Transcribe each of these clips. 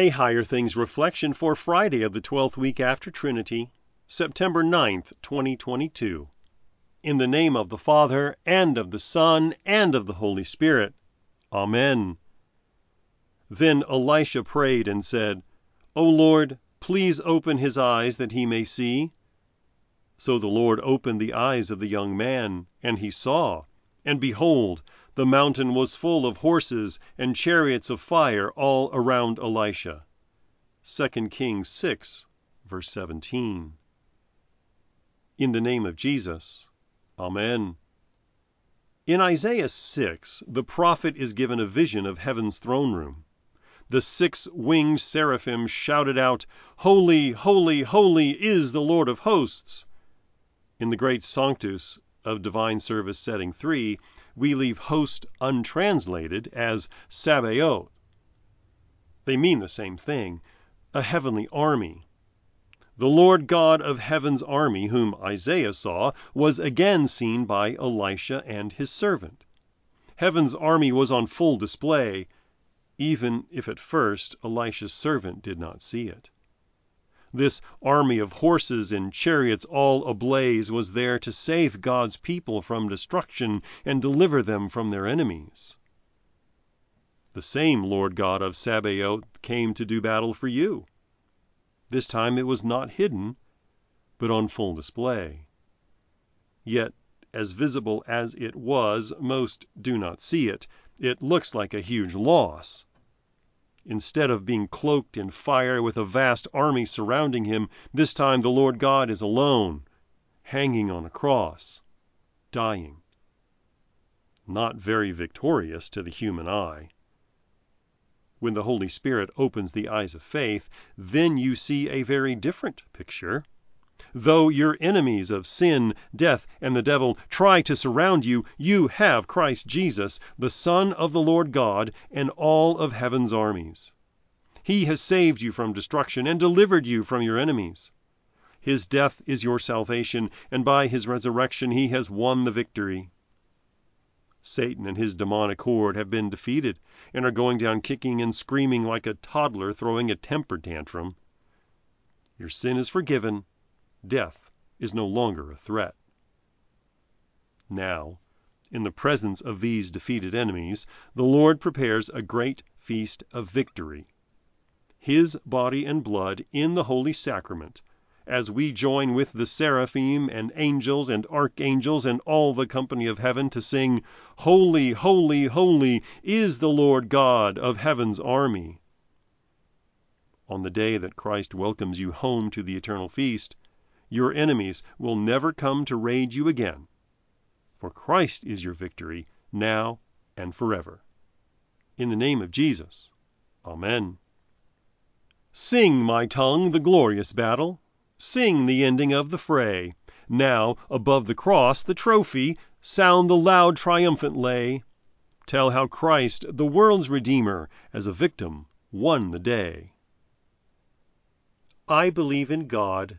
A Higher Things Reflection for Friday of the 12th week after Trinity, September 9th, 2022. In the name of the Father, and of the Son, and of the Holy Spirit. Amen. Then Elisha prayed and said, O Lord, please open his eyes that he may see. So the Lord opened the eyes of the young man, and he saw. And behold, the mountain was full of horses and chariots of fire all around Elisha. 2 Kings 6, verse 17. In the name of Jesus. Amen. In Isaiah 6, the prophet is given a vision of heaven's throne room. The six winged seraphim shouted out, Holy, holy, holy is the Lord of hosts. In the great Sanctus of Divine Service Setting 3, we leave host untranslated as Sabaoth. They mean the same thing a heavenly army. The Lord God of heaven's army, whom Isaiah saw, was again seen by Elisha and his servant. Heaven's army was on full display, even if at first Elisha's servant did not see it. This army of horses and chariots all ablaze was there to save God's people from destruction and deliver them from their enemies. The same Lord God of Sabaoth came to do battle for you. This time it was not hidden, but on full display. Yet, as visible as it was, most do not see it. It looks like a huge loss. Instead of being cloaked in fire with a vast army surrounding him, this time the Lord God is alone, hanging on a cross, dying. Not very victorious to the human eye. When the Holy Spirit opens the eyes of faith, then you see a very different picture. Though your enemies of sin, death, and the devil try to surround you, you have Christ Jesus, the Son of the Lord God, and all of heaven's armies. He has saved you from destruction and delivered you from your enemies. His death is your salvation, and by his resurrection he has won the victory. Satan and his demonic horde have been defeated and are going down kicking and screaming like a toddler throwing a temper tantrum. Your sin is forgiven. Death is no longer a threat. Now, in the presence of these defeated enemies, the Lord prepares a great feast of victory. His body and blood in the holy sacrament as we join with the seraphim and angels and archangels and all the company of heaven to sing, Holy, holy, holy is the Lord God of heaven's army. On the day that Christ welcomes you home to the eternal feast, your enemies will never come to raid you again, for Christ is your victory now and forever. In the name of Jesus, Amen. Sing, my tongue, the glorious battle. Sing the ending of the fray. Now, above the cross, the trophy, sound the loud triumphant lay. Tell how Christ, the world's Redeemer, as a victim, won the day. I believe in God,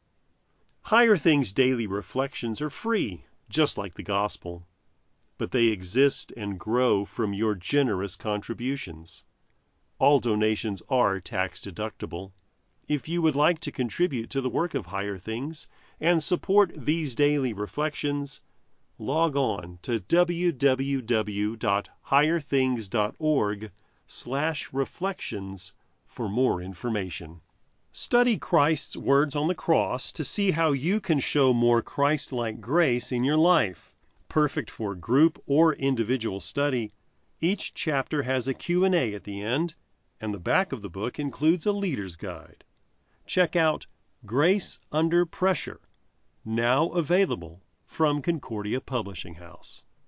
Higher Things Daily Reflections are free, just like the Gospel, but they exist and grow from your generous contributions. All donations are tax deductible. If you would like to contribute to the work of Higher Things and support these daily reflections, log on to www.higherthings.org/reflections for more information. Study Christ's words on the cross to see how you can show more Christ-like grace in your life. Perfect for group or individual study, each chapter has a Q&A at the end, and the back of the book includes a leader's guide. Check out Grace Under Pressure, now available from Concordia Publishing House.